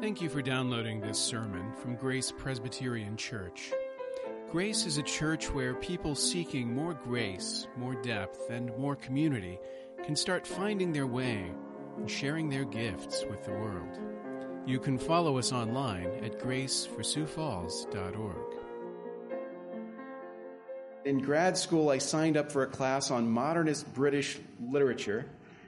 Thank you for downloading this sermon from Grace Presbyterian Church. Grace is a church where people seeking more grace, more depth, and more community can start finding their way and sharing their gifts with the world. You can follow us online at graceforsiouxfalls.org. In grad school, I signed up for a class on modernist British literature.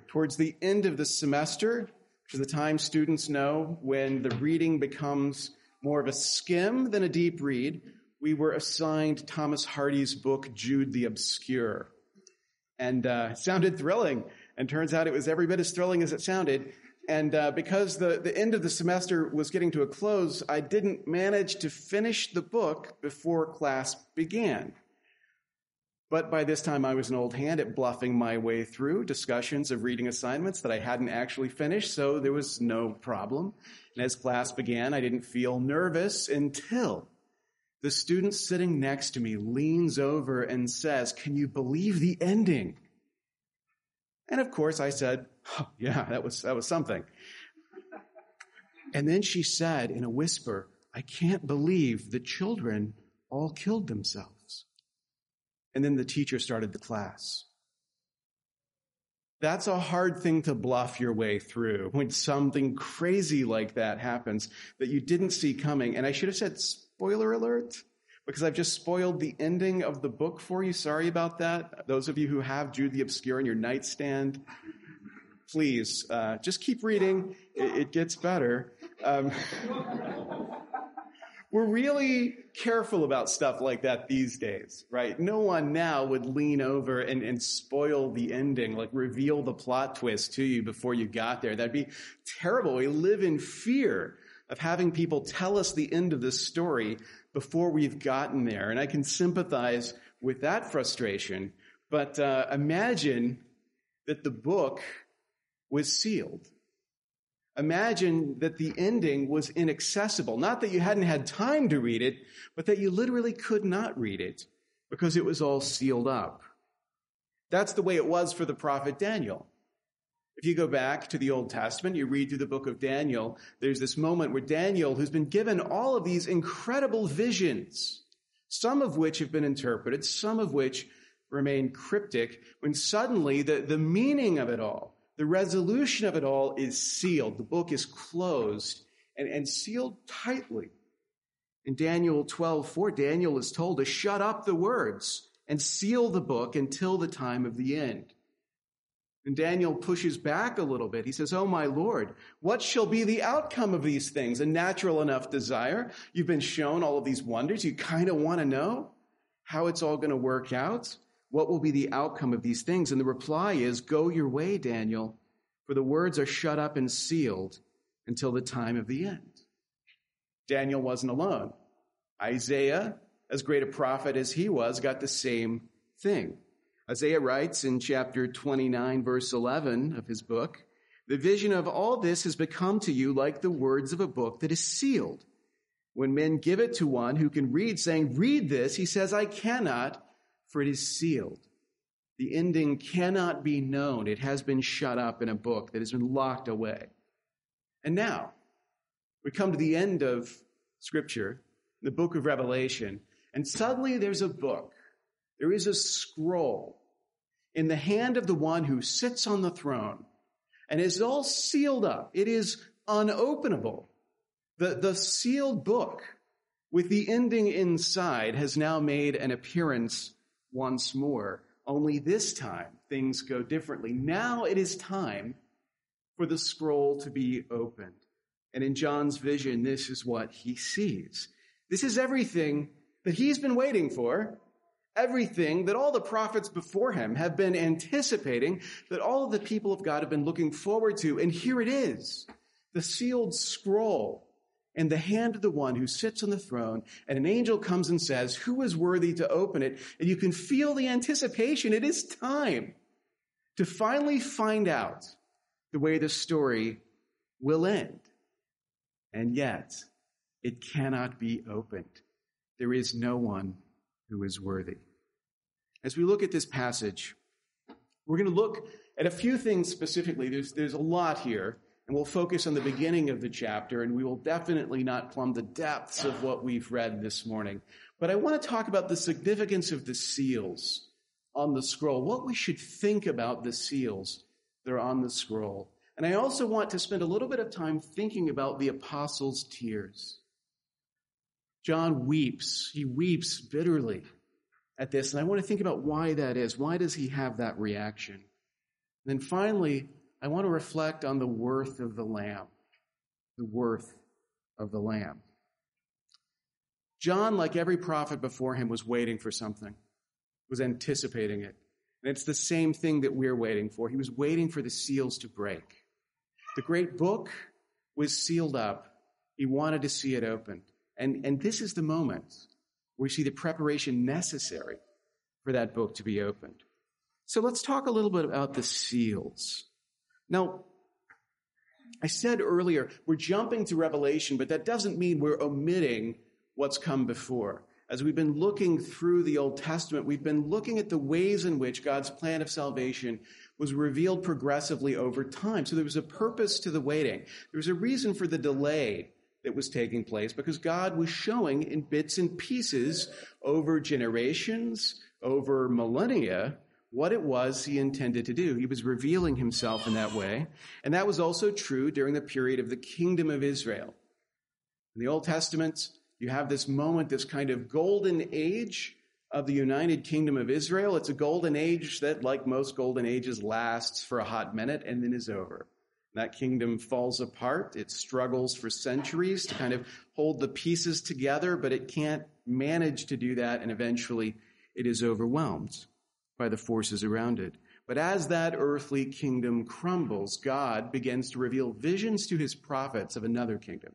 Towards the end of the semester, is the time students know when the reading becomes more of a skim than a deep read, we were assigned Thomas Hardy's book, Jude the Obscure. And uh, sounded thrilling. And turns out it was every bit as thrilling as it sounded. And uh, because the, the end of the semester was getting to a close, I didn't manage to finish the book before class began. But by this time, I was an old hand at bluffing my way through discussions of reading assignments that I hadn't actually finished, so there was no problem. And as class began, I didn't feel nervous until the student sitting next to me leans over and says, Can you believe the ending? And of course, I said, oh, Yeah, that was, that was something. And then she said in a whisper, I can't believe the children all killed themselves. And then the teacher started the class. That's a hard thing to bluff your way through when something crazy like that happens that you didn't see coming. And I should have said spoiler alert because I've just spoiled the ending of the book for you. Sorry about that. Those of you who have Jude the Obscure on your nightstand, please uh, just keep reading. It, it gets better. Um, we're really careful about stuff like that these days, right? No one now would lean over and, and spoil the ending, like reveal the plot twist to you before you got there. That'd be terrible. We live in fear of having people tell us the end of the story before we've gotten there. And I can sympathize with that frustration. But uh, imagine that the book was sealed Imagine that the ending was inaccessible. Not that you hadn't had time to read it, but that you literally could not read it because it was all sealed up. That's the way it was for the prophet Daniel. If you go back to the Old Testament, you read through the book of Daniel, there's this moment where Daniel, who's been given all of these incredible visions, some of which have been interpreted, some of which remain cryptic, when suddenly the, the meaning of it all the resolution of it all is sealed. The book is closed and, and sealed tightly. In Daniel 12, 4, Daniel is told to shut up the words and seal the book until the time of the end. And Daniel pushes back a little bit. He says, Oh, my Lord, what shall be the outcome of these things? A natural enough desire. You've been shown all of these wonders. You kind of want to know how it's all going to work out. What will be the outcome of these things? And the reply is, Go your way, Daniel, for the words are shut up and sealed until the time of the end. Daniel wasn't alone. Isaiah, as great a prophet as he was, got the same thing. Isaiah writes in chapter 29, verse 11 of his book, The vision of all this has become to you like the words of a book that is sealed. When men give it to one who can read, saying, Read this, he says, I cannot for it is sealed. The ending cannot be known. It has been shut up in a book that has been locked away. And now, we come to the end of Scripture, the book of Revelation, and suddenly there's a book. There is a scroll in the hand of the one who sits on the throne, and it's all sealed up. It is unopenable. The, the sealed book with the ending inside has now made an appearance once more. Only this time things go differently. Now it is time for the scroll to be opened. And in John's vision, this is what he sees. This is everything that he's been waiting for. Everything that all the prophets before him have been anticipating, that all of the people of God have been looking forward to. And here it is. The sealed scroll in the hand of the one who sits on the throne, and an angel comes and says, Who is worthy to open it? And you can feel the anticipation. It is time to finally find out the way the story will end. And yet, it cannot be opened. There is no one who is worthy. As we look at this passage, we're going to look at a few things specifically. There's, there's a lot here And we'll focus on the beginning of the chapter, and we will definitely not plumb the depths of what we've read this morning. But I want to talk about the significance of the seals on the scroll, what we should think about the seals that are on the scroll. And I also want to spend a little bit of time thinking about the apostles' tears. John weeps. He weeps bitterly at this. And I want to think about why that is. Why does he have that reaction? And then finally, I want to reflect on the worth of the Lamb. The worth of the Lamb. John, like every prophet before him, was waiting for something, was anticipating it. And it's the same thing that we're waiting for. He was waiting for the seals to break. The great book was sealed up. He wanted to see it opened. And, and this is the moment where we see the preparation necessary for that book to be opened. So let's talk a little bit about the seals. Now, I said earlier, we're jumping to Revelation, but that doesn't mean we're omitting what's come before. As we've been looking through the Old Testament, we've been looking at the ways in which God's plan of salvation was revealed progressively over time. So there was a purpose to the waiting. There was a reason for the delay that was taking place because God was showing in bits and pieces over generations, over millennia, what it was he intended to do. He was revealing himself in that way. And that was also true during the period of the kingdom of Israel. In the Old Testament, you have this moment, this kind of golden age of the United Kingdom of Israel. It's a golden age that, like most golden ages, lasts for a hot minute and then is over. That kingdom falls apart. It struggles for centuries to kind of hold the pieces together, but it can't manage to do that, and eventually it is overwhelmed by the forces around it. But as that earthly kingdom crumbles, God begins to reveal visions to his prophets of another kingdom.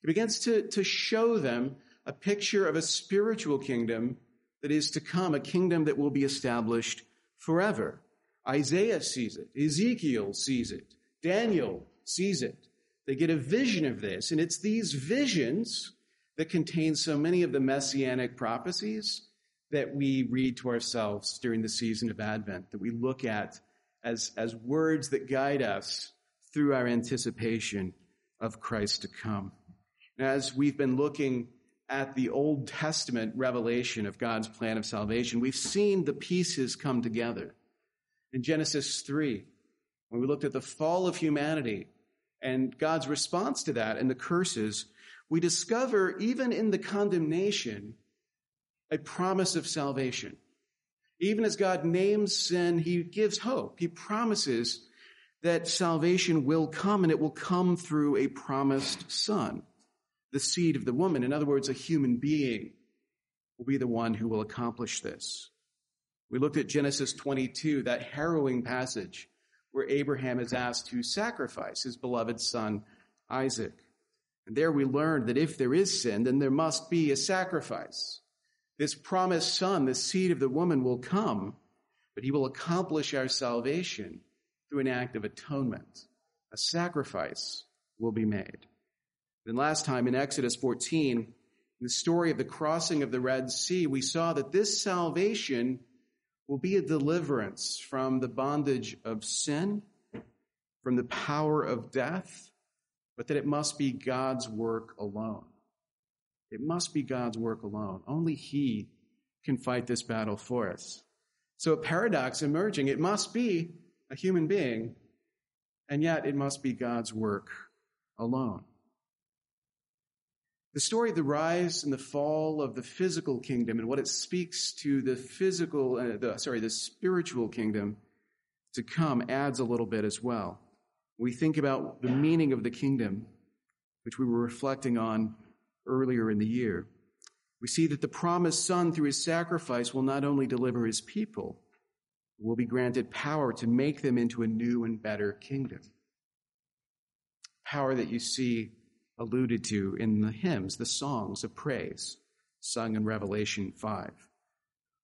He begins to, to show them a picture of a spiritual kingdom that is to come, a kingdom that will be established forever. Isaiah sees it. Ezekiel sees it. Daniel sees it. They get a vision of this, and it's these visions that contain so many of the messianic prophecies that we read to ourselves during the season of Advent, that we look at as, as words that guide us through our anticipation of Christ to come. As we've been looking at the Old Testament revelation of God's plan of salvation, we've seen the pieces come together. In Genesis 3, when we looked at the fall of humanity and God's response to that and the curses, we discover even in the condemnation a promise of salvation. Even as God names sin, he gives hope. He promises that salvation will come and it will come through a promised son, the seed of the woman. In other words, a human being will be the one who will accomplish this. We looked at Genesis 22, that harrowing passage where Abraham is asked to sacrifice his beloved son, Isaac. And there we learned that if there is sin, then there must be a sacrifice. This promised son, the seed of the woman, will come, but he will accomplish our salvation through an act of atonement. A sacrifice will be made. Then last time in Exodus 14, in the story of the crossing of the Red Sea, we saw that this salvation will be a deliverance from the bondage of sin, from the power of death, but that it must be God's work alone. It must be God's work alone. Only He can fight this battle for us. So a paradox emerging. It must be a human being, and yet it must be God's work alone. The story of the rise and the fall of the physical kingdom and what it speaks to the physical, uh, the, sorry, the spiritual kingdom to come adds a little bit as well. We think about the meaning of the kingdom, which we were reflecting on earlier in the year. We see that the promised son through his sacrifice will not only deliver his people, will be granted power to make them into a new and better kingdom. Power that you see alluded to in the hymns, the songs of praise sung in Revelation 5.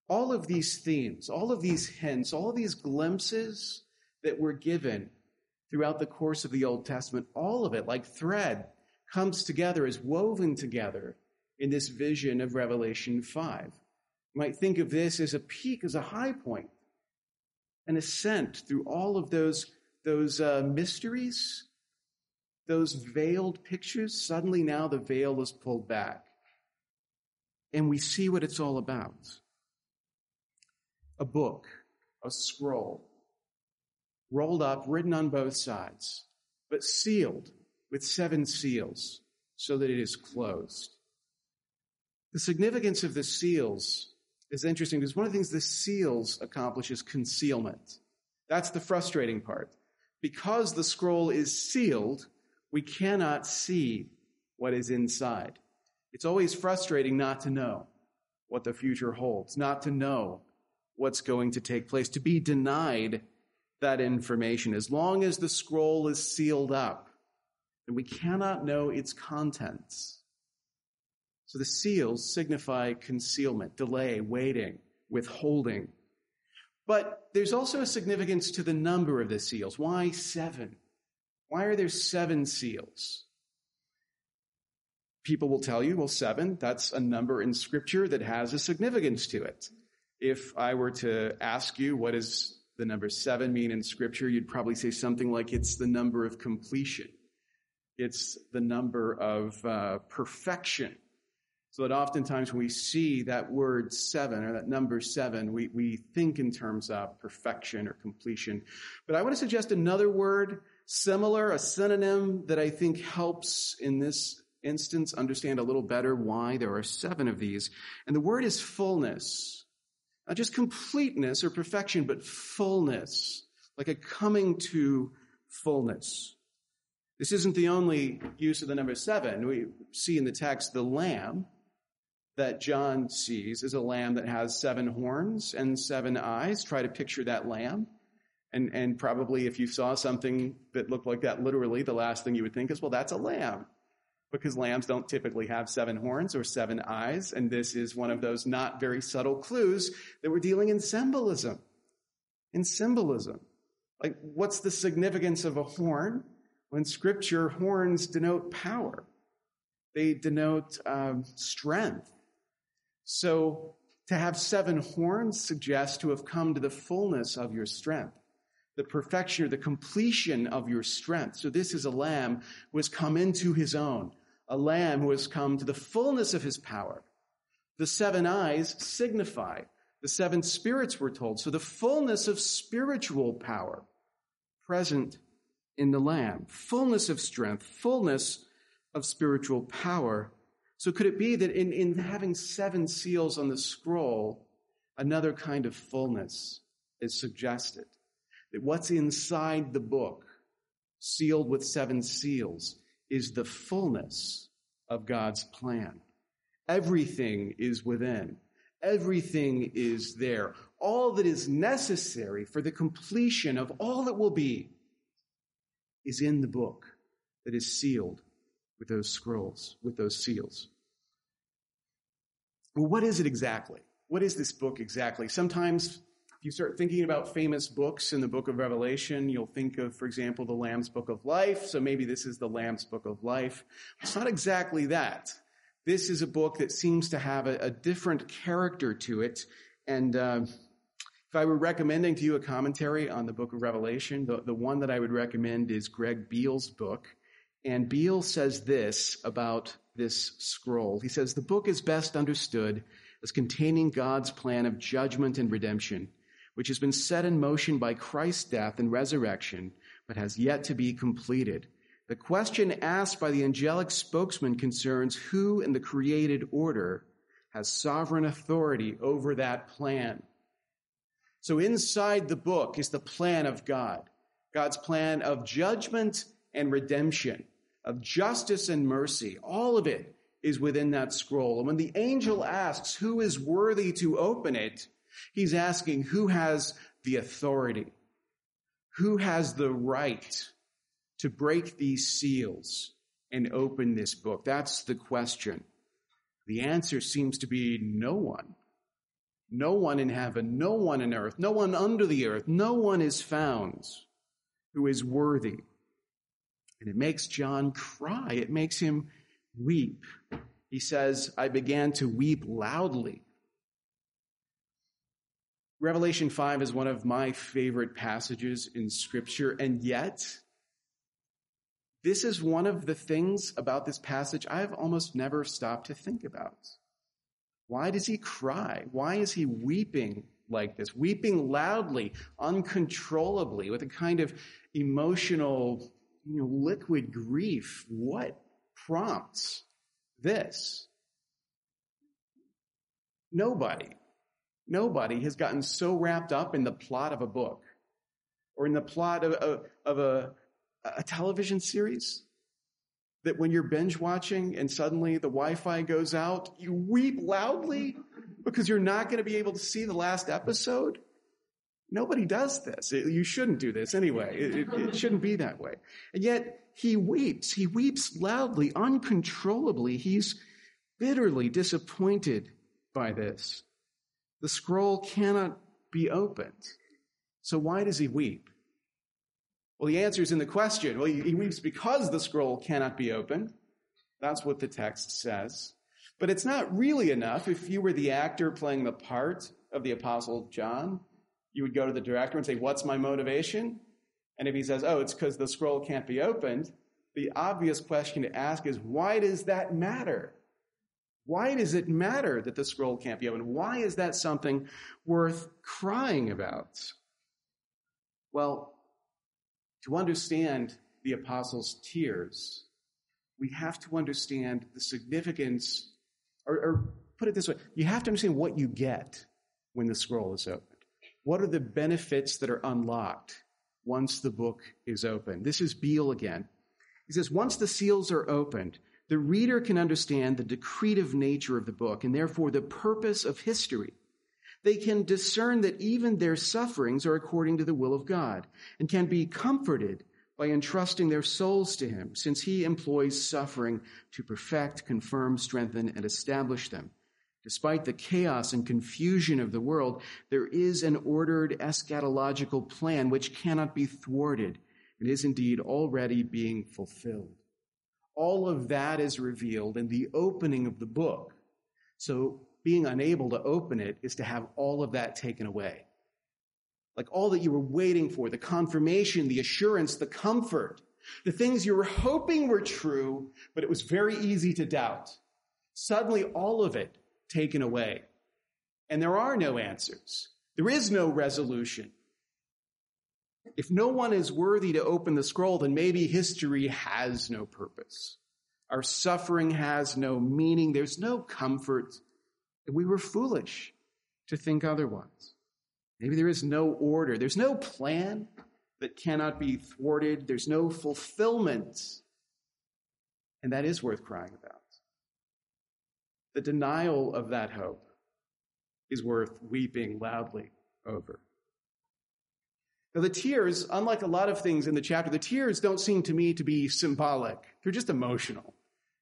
All of these themes, all of these hints, all of these glimpses that were given throughout the course of the Old Testament, all of it, like thread, comes together, is woven together in this vision of Revelation 5. You might think of this as a peak, as a high point, an ascent through all of those, those uh, mysteries those veiled pictures, suddenly now the veil is pulled back. And we see what it's all about. A book, a scroll, rolled up, written on both sides, but sealed with seven seals so that it is closed. The significance of the seals is interesting because one of the things the seals accomplish is concealment. That's the frustrating part. Because the scroll is sealed, we cannot see what is inside. It's always frustrating not to know what the future holds, not to know what's going to take place, to be denied that information. As long as the scroll is sealed up, and we cannot know its contents. So the seals signify concealment, delay, waiting, withholding. But there's also a significance to the number of the seals. Why seven? Why are there seven seals? People will tell you, well, seven, that's a number in scripture that has a significance to it. If I were to ask you what does the number seven mean in scripture, you'd probably say something like it's the number of completion. It's the number of uh, perfection. So that oftentimes when we see that word seven or that number seven, we, we think in terms of perfection or completion. But I want to suggest another word similar, a synonym that I think helps in this instance understand a little better why there are seven of these. And the word is fullness. Not just completeness or perfection, but fullness, like a coming to fullness. This isn't the only use of the number seven. We see in the text the lamb that John sees is a lamb that has seven horns and seven eyes. Try to picture that lamb. And, and probably if you saw something that looked like that literally, the last thing you would think is, well, that's a lamb. Because lambs don't typically have seven horns or seven eyes. And this is one of those not very subtle clues that we're dealing in symbolism. In symbolism. Like, what's the significance of a horn? When scripture, horns denote power. They denote um, strength. So to have seven horns suggests to have come to the fullness of your strength the perfection or the completion of your strength. So this is a lamb who has come into his own, a lamb who has come to the fullness of his power. The seven eyes signify the seven spirits, we're told. So the fullness of spiritual power present in the lamb, fullness of strength, fullness of spiritual power. So could it be that in, in having seven seals on the scroll, another kind of fullness is suggested? that what's inside the book, sealed with seven seals, is the fullness of God's plan. Everything is within. Everything is there. All that is necessary for the completion of all that will be is in the book that is sealed with those scrolls, with those seals. Well, what is it exactly? What is this book exactly? Sometimes if you start thinking about famous books in the book of Revelation, you'll think of, for example, the Lamb's Book of Life. So maybe this is the Lamb's Book of Life. It's not exactly that. This is a book that seems to have a, a different character to it. And uh, if I were recommending to you a commentary on the book of Revelation, the, the one that I would recommend is Greg Beale's book. And Beale says this about this scroll. He says, the book is best understood as containing God's plan of judgment and redemption which has been set in motion by Christ's death and resurrection, but has yet to be completed. The question asked by the angelic spokesman concerns who in the created order has sovereign authority over that plan. So inside the book is the plan of God, God's plan of judgment and redemption, of justice and mercy. All of it is within that scroll. And when the angel asks who is worthy to open it, He's asking who has the authority? Who has the right to break these seals and open this book? That's the question. The answer seems to be no one. No one in heaven, no one in earth, no one under the earth, no one is found who is worthy. And it makes John cry. It makes him weep. He says, I began to weep loudly Revelation 5 is one of my favorite passages in Scripture, and yet This is one of the things about this passage I've almost never stopped to think about. Why does he cry? Why is he weeping like this? Weeping loudly, uncontrollably, with a kind of emotional, you know, liquid grief. What prompts this? Nobody, nobody has gotten so wrapped up in the plot of a book or in the plot of, of, of a, a television series that when you're binge watching and suddenly the Wi-Fi goes out, you weep loudly because you're not going to be able to see the last episode? Nobody does this. You shouldn't do this anyway. It, it, it, shouldn't be that way. And yet he weeps. He weeps loudly, uncontrollably. He's bitterly disappointed by this. The scroll cannot be opened. So why does he weep? Well, the answer is in the question. Well, he weeps because the scroll cannot be opened. That's what the text says. But it's not really enough. If you were the actor playing the part of the Apostle John, you would go to the director and say, What's my motivation? And if he says, Oh, it's because the scroll can't be opened, the obvious question to ask is, Why does that matter? Why does it matter that the scroll can't be opened? Why is that something worth crying about? Well, to understand the apostles' tears, we have to understand the significance, or, or, put it this way, you have to understand what you get when the scroll is opened. What are the benefits that are unlocked once the book is opened? This is Beale again. He says, once the seals are opened, the reader can understand the decretive nature of the book and therefore the purpose of history they can discern that even their sufferings are according to the will of God and can be comforted by entrusting their souls to Him, since He employs suffering to perfect, confirm, strengthen, and establish them. Despite the chaos and confusion of the world, there is an ordered eschatological plan which cannot be thwarted and is indeed already being fulfilled. All of that is revealed in the opening of the book. So being unable to open it is to have all of that taken away. Like all that you were waiting for, the confirmation, the assurance, the comfort, the things you were hoping were true, but it was very easy to doubt. Suddenly all of it taken away. And there are no answers. There is no resolution. If no one is worthy to open the scroll, then maybe history has no purpose. Our suffering has no meaning. There's no comfort we were foolish to think otherwise. Maybe there is no order. There's no plan that cannot be thwarted. There's no fulfillment. And that is worth crying about. The denial of that hope is worth weeping loudly over. Now, the tears, unlike a lot of things in the chapter, the tears don't seem to me to be symbolic. They're just emotional.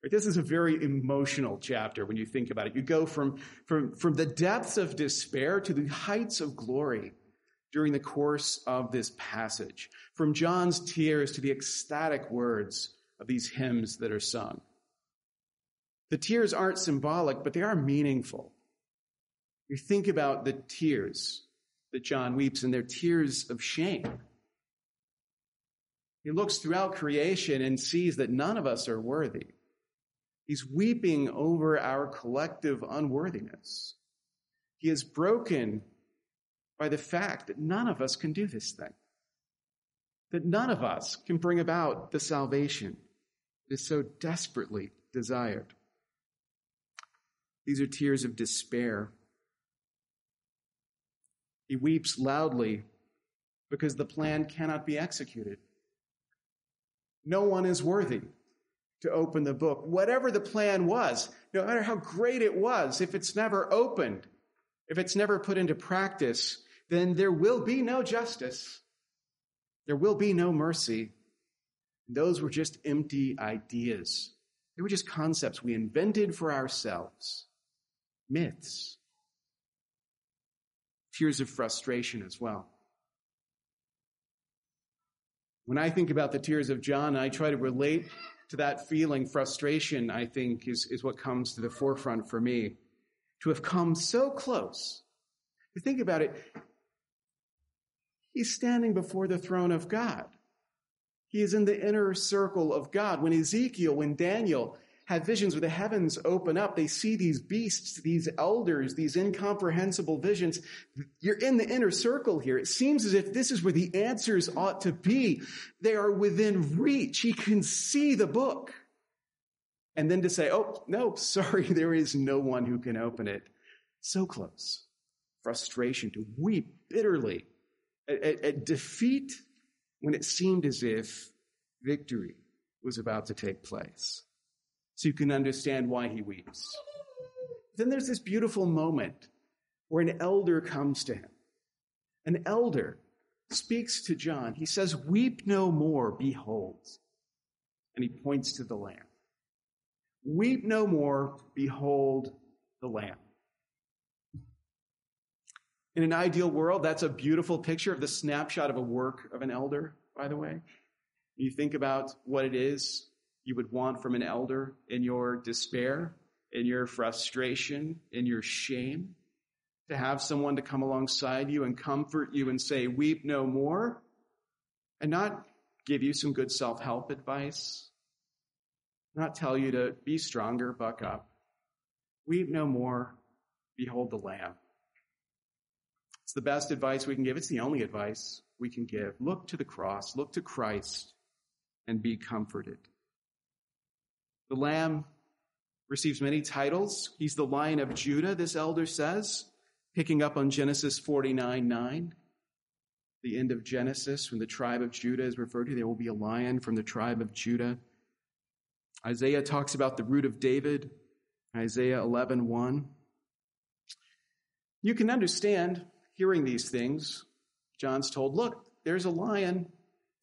This is a very emotional chapter when you think about it. You go from, from, from the depths of despair to the heights of glory during the course of this passage. From John's tears to the ecstatic words of these hymns that are sung. The tears aren't symbolic, but they are meaningful. You think about the tears that John weeps, and they're tears of shame. He looks throughout creation and sees that none of us are worthy. He's weeping over our collective unworthiness. He is broken by the fact that none of us can do this thing, that none of us can bring about the salvation that is so desperately desired. These are tears of despair. He weeps loudly because the plan cannot be executed. No one is worthy to open the book. Whatever the plan was, no matter how great it was, if it's never opened, if it's never put into practice, then there will be no justice. There will be no mercy. Those were just empty ideas. They were just concepts we invented for ourselves, myths, tears of frustration as well. When I think about the tears of John, I try to relate to that feeling, frustration, I think, is, is what comes to the forefront for me. To have come so close. To think about it, he's standing before the throne of God. He is in the inner circle of God. When Ezekiel, when Daniel had visions where the heavens open up, they see these beasts, these elders, these incomprehensible visions. You're in the inner circle here. It seems as if this is where the answers ought to be. They are within reach. He can see the book. And then to say, oh, no, sorry, there is no one who can open it. So close. Frustration to weep bitterly at, at, at defeat when it seemed as if victory was about to take place. So you can understand why he weeps. Then there's this beautiful moment where an elder comes to him. An elder speaks to John. He says, Weep no more, behold. And he points to the Lamb. Weep no more, behold the Lamb. In an ideal world, that's a beautiful picture of the snapshot of a work of an elder, by the way. You think about what it is you would want from an elder in your despair, in your frustration, in your shame, to have someone to come alongside you and comfort you and say, weep no more, and not give you some good self-help advice, not tell you to be stronger, buck up. Weep no more, behold the Lamb. It's the best advice we can give. It's the only advice we can give. Look to the cross, look to Christ, and be comforted. The Lamb receives many titles. He's the Lion of Judah, this elder says, picking up on Genesis 49 9. The end of Genesis, when the tribe of Judah is referred to, there will be a lion from the tribe of Judah. Isaiah talks about the root of David, Isaiah 11 1. You can understand hearing these things, John's told, look, there's a lion.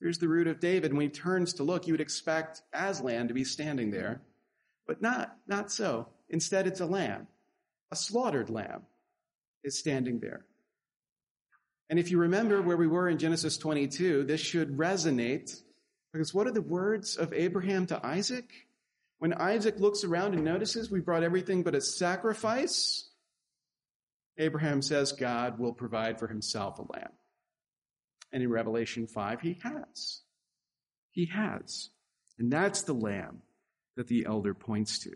There's the root of David. When he turns to look, you would expect Aslan to be standing there. But not, not so. Instead, it's a lamb. A slaughtered lamb is standing there. And if you remember where we were in Genesis 22, this should resonate because what are the words of Abraham to Isaac? When Isaac looks around and notices we brought everything but a sacrifice, Abraham says God will provide for himself a lamb. And in Revelation 5, he has. He has. And that's the lamb that the elder points to.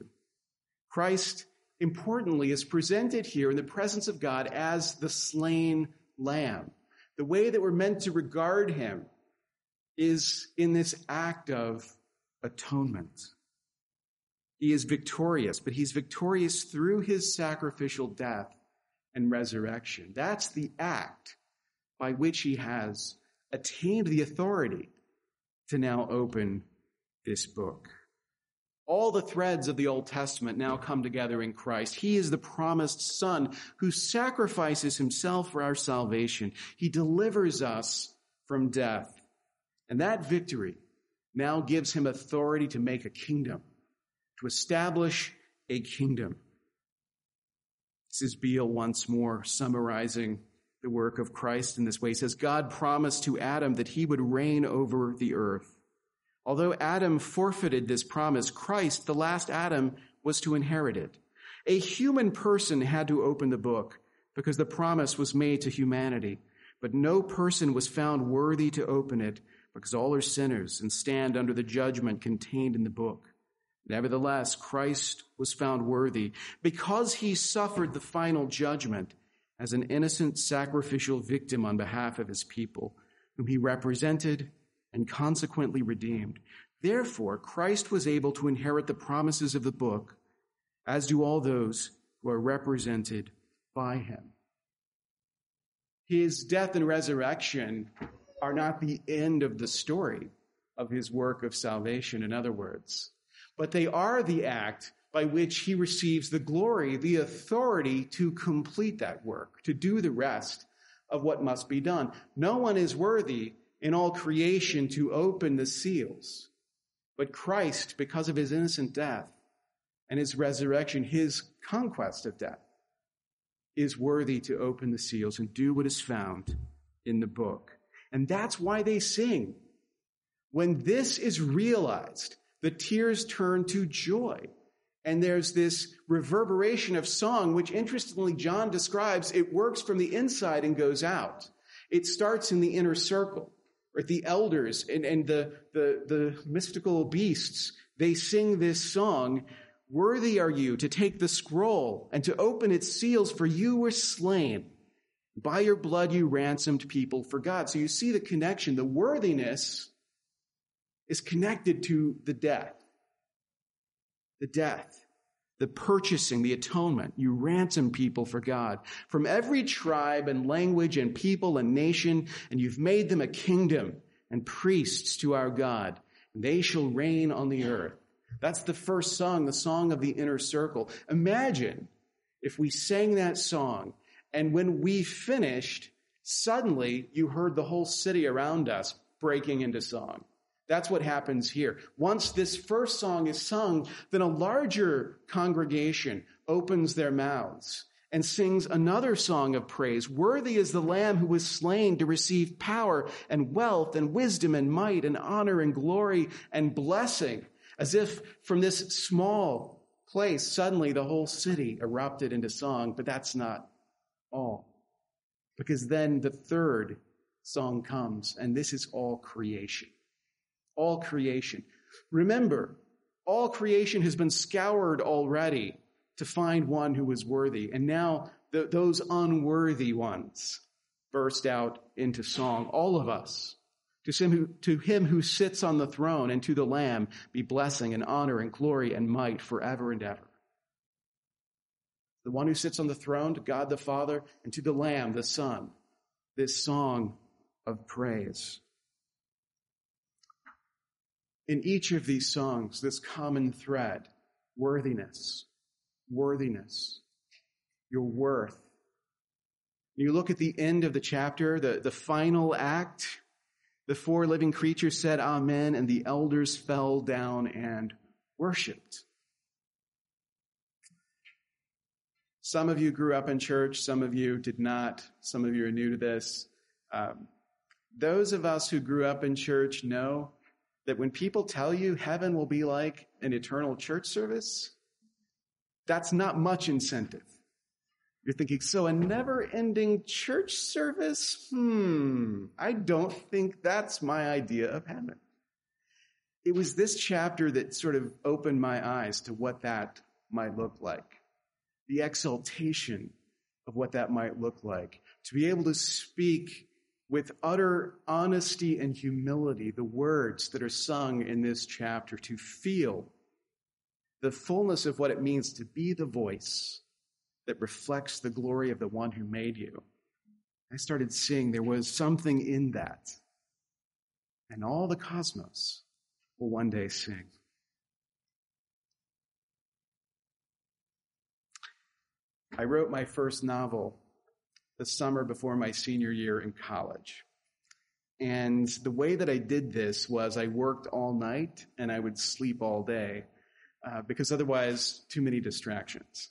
Christ, importantly, is presented here in the presence of God as the slain lamb. The way that we're meant to regard him is in this act of atonement. He is victorious, but he's victorious through his sacrificial death and resurrection. That's the act by which he has attained the authority to now open this book. All the threads of the Old Testament now come together in Christ. He is the promised Son who sacrifices himself for our salvation. He delivers us from death. And that victory now gives him authority to make a kingdom, to establish a kingdom. This is Beale once more summarizing the work of Christ in this way. He says, God promised to Adam that he would reign over the earth. Although Adam forfeited this promise, Christ, the last Adam, was to inherit it. A human person had to open the book because the promise was made to humanity, but no person was found worthy to open it because all are sinners and stand under the judgment contained in the book. Nevertheless, Christ was found worthy because he suffered the final judgment as an innocent sacrificial victim on behalf of his people, whom he represented and consequently redeemed. Therefore, Christ was able to inherit the promises of the book, as do all those who are represented by him. His death and resurrection are not the end of the story of his work of salvation, in other words but they are the act by which he receives the glory, the authority to complete that work, to do the rest of what must be done. No one is worthy in all creation to open the seals, but Christ, because of his innocent death and his resurrection, his conquest of death, is worthy to open the seals and do what is found in the book. And that's why they sing. When this is realized, the tears turn to joy. And there's this reverberation of song, which interestingly John describes, it works from the inside and goes out. It starts in the inner circle. Right? The elders and, and the, the, the mystical beasts, they sing this song. Worthy are you to take the scroll and to open its seals, for you were slain. By your blood you ransomed people for God. So you see the connection. The worthiness is connected to the death. The death the purchasing, the atonement. You ransom people for God from every tribe and language and people and nation, and you've made them a kingdom and priests to our God. They shall reign on the earth. That's the first song, the song of the inner circle. Imagine if we sang that song and when we finished, suddenly you heard the whole city around us breaking into song. That's what happens here. Once this first song is sung, then a larger congregation opens their mouths and sings another song of praise. Worthy is the Lamb who was slain to receive power and wealth and wisdom and might and honor and glory and blessing. As if from this small place, suddenly the whole city erupted into song, but that's not all. Because then the third song comes, and this is all creation all creation. Remember, all creation has been scoured already to find one who is worthy. And now those unworthy ones burst out into song. All of us. To him, who, to him who sits on the throne and to the Lamb be blessing and honor and glory and might forever and ever. The one who sits on the throne, to God the Father, and to the Lamb, the Son, this song of praise in each of these songs this common thread worthiness, worthiness, your worth. You look at the end of the chapter, the, the final act, the four living creatures said Amen, and the elders fell down and worshiped. Some of you grew up in church, some of you did not, some of you are new to this. Um, those of us who grew up in church know that when people tell you heaven will be like an eternal church service, that's not much incentive. You're thinking, so a never ending church service? Hmm, I don't think that's my idea of heaven. It was this chapter that sort of opened my eyes to what that might look like. The exaltation of what that might look like. To be able to speak with utter honesty and humility the words that are sung in this chapter to feel the fullness of what it means to be the voice that reflects the glory of the one who made you. I started seeing there was something in that. And all the cosmos will one day sing. I wrote my first novel the summer before my senior year in college. And the way that I did this was I worked all night and I would sleep all day uh, because otherwise, too many distractions.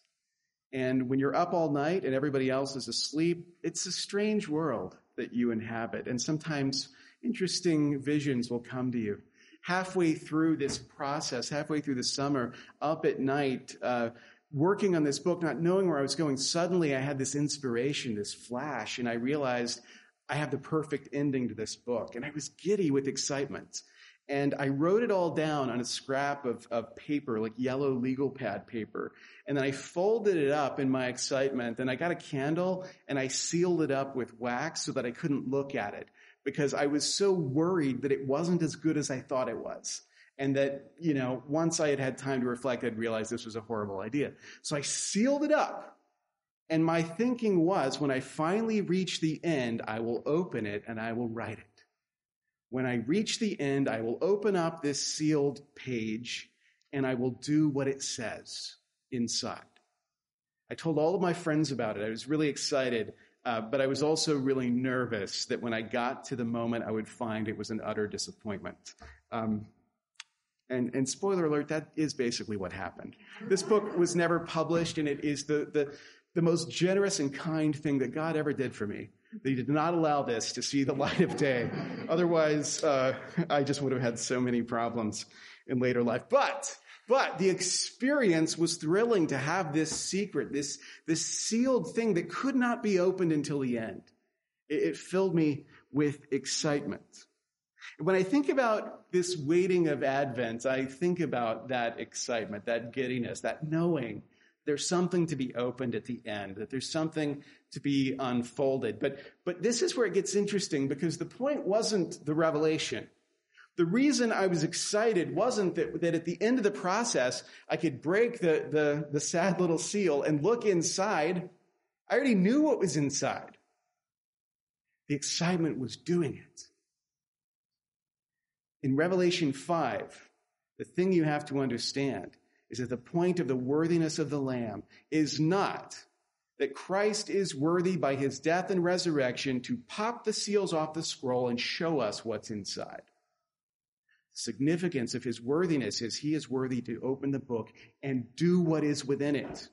And when you're up all night and everybody else is asleep, it's a strange world that you inhabit. And sometimes interesting visions will come to you. Halfway through this process, halfway through the summer, up at night, uh, working on this book, not knowing where I was going, suddenly I had this inspiration, this flash, and I realized I have the perfect ending to this book. And I was giddy with excitement. And I wrote it all down on a scrap of, of paper, like yellow legal pad paper. And then I folded it up in my excitement and I got a candle and I sealed it up with wax so that I couldn't look at it because I was so worried that it wasn't as good as I thought it was and that, you know, once I had had time to reflect, I'd realized this was a horrible idea. So I sealed it up. And my thinking was when I finally reach the end, I will open it and I will write it. When I reach the end, I will open up this sealed page and I will do what it says inside. I told all of my friends about it. I was really excited, uh, but I was also really nervous that when I got to the moment, I would find it was an utter disappointment. Um, and, and spoiler alert, that is basically what happened. This book was never published, and it is the, the, the most generous and kind thing that God ever did for me. They did not allow this to see the light of day. Otherwise, uh, I just would have had so many problems in later life. But, but the experience was thrilling to have this secret, this, this sealed thing that could not be opened until the end. It, it filled me with excitement. When I think about this waiting of Advent, I think about that excitement, that giddiness, that knowing there's something to be opened at the end, that there's something to be unfolded. But, but this is where it gets interesting because the point wasn't the revelation. The reason I was excited wasn't that, that at the end of the process, I could break the, the, the sad little seal and look inside. I already knew what was inside. The excitement was doing it. In Revelation 5, the thing you have to understand is that the point of the worthiness of the Lamb is not that Christ is worthy by his death and resurrection to pop the seals off the scroll and show us what's inside. The significance of his worthiness is he is worthy to open the book and do what is within it.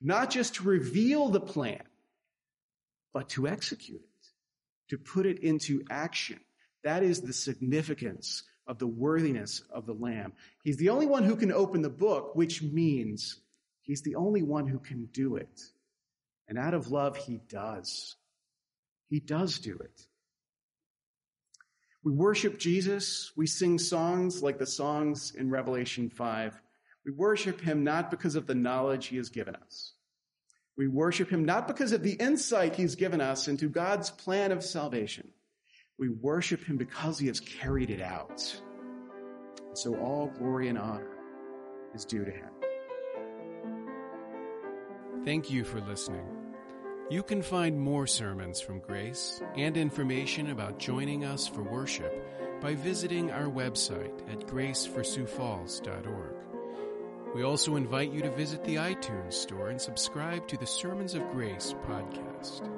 Not just to reveal the plan, but to execute it, to put it into action. That is the significance of the worthiness of the Lamb. He's the only one who can open the book, which means he's the only one who can do it. And out of love, he does. He does do it. We worship Jesus. We sing songs like the songs in Revelation 5. We worship him not because of the knowledge he has given us. We worship him not because of the insight he's given us into God's plan of salvation. We worship him because he has carried it out. So all glory and honor is due to him. Thank you for listening. You can find more sermons from Grace and information about joining us for worship by visiting our website at graceforsiouxfalls.org. We also invite you to visit the iTunes store and subscribe to the Sermons of Grace podcast.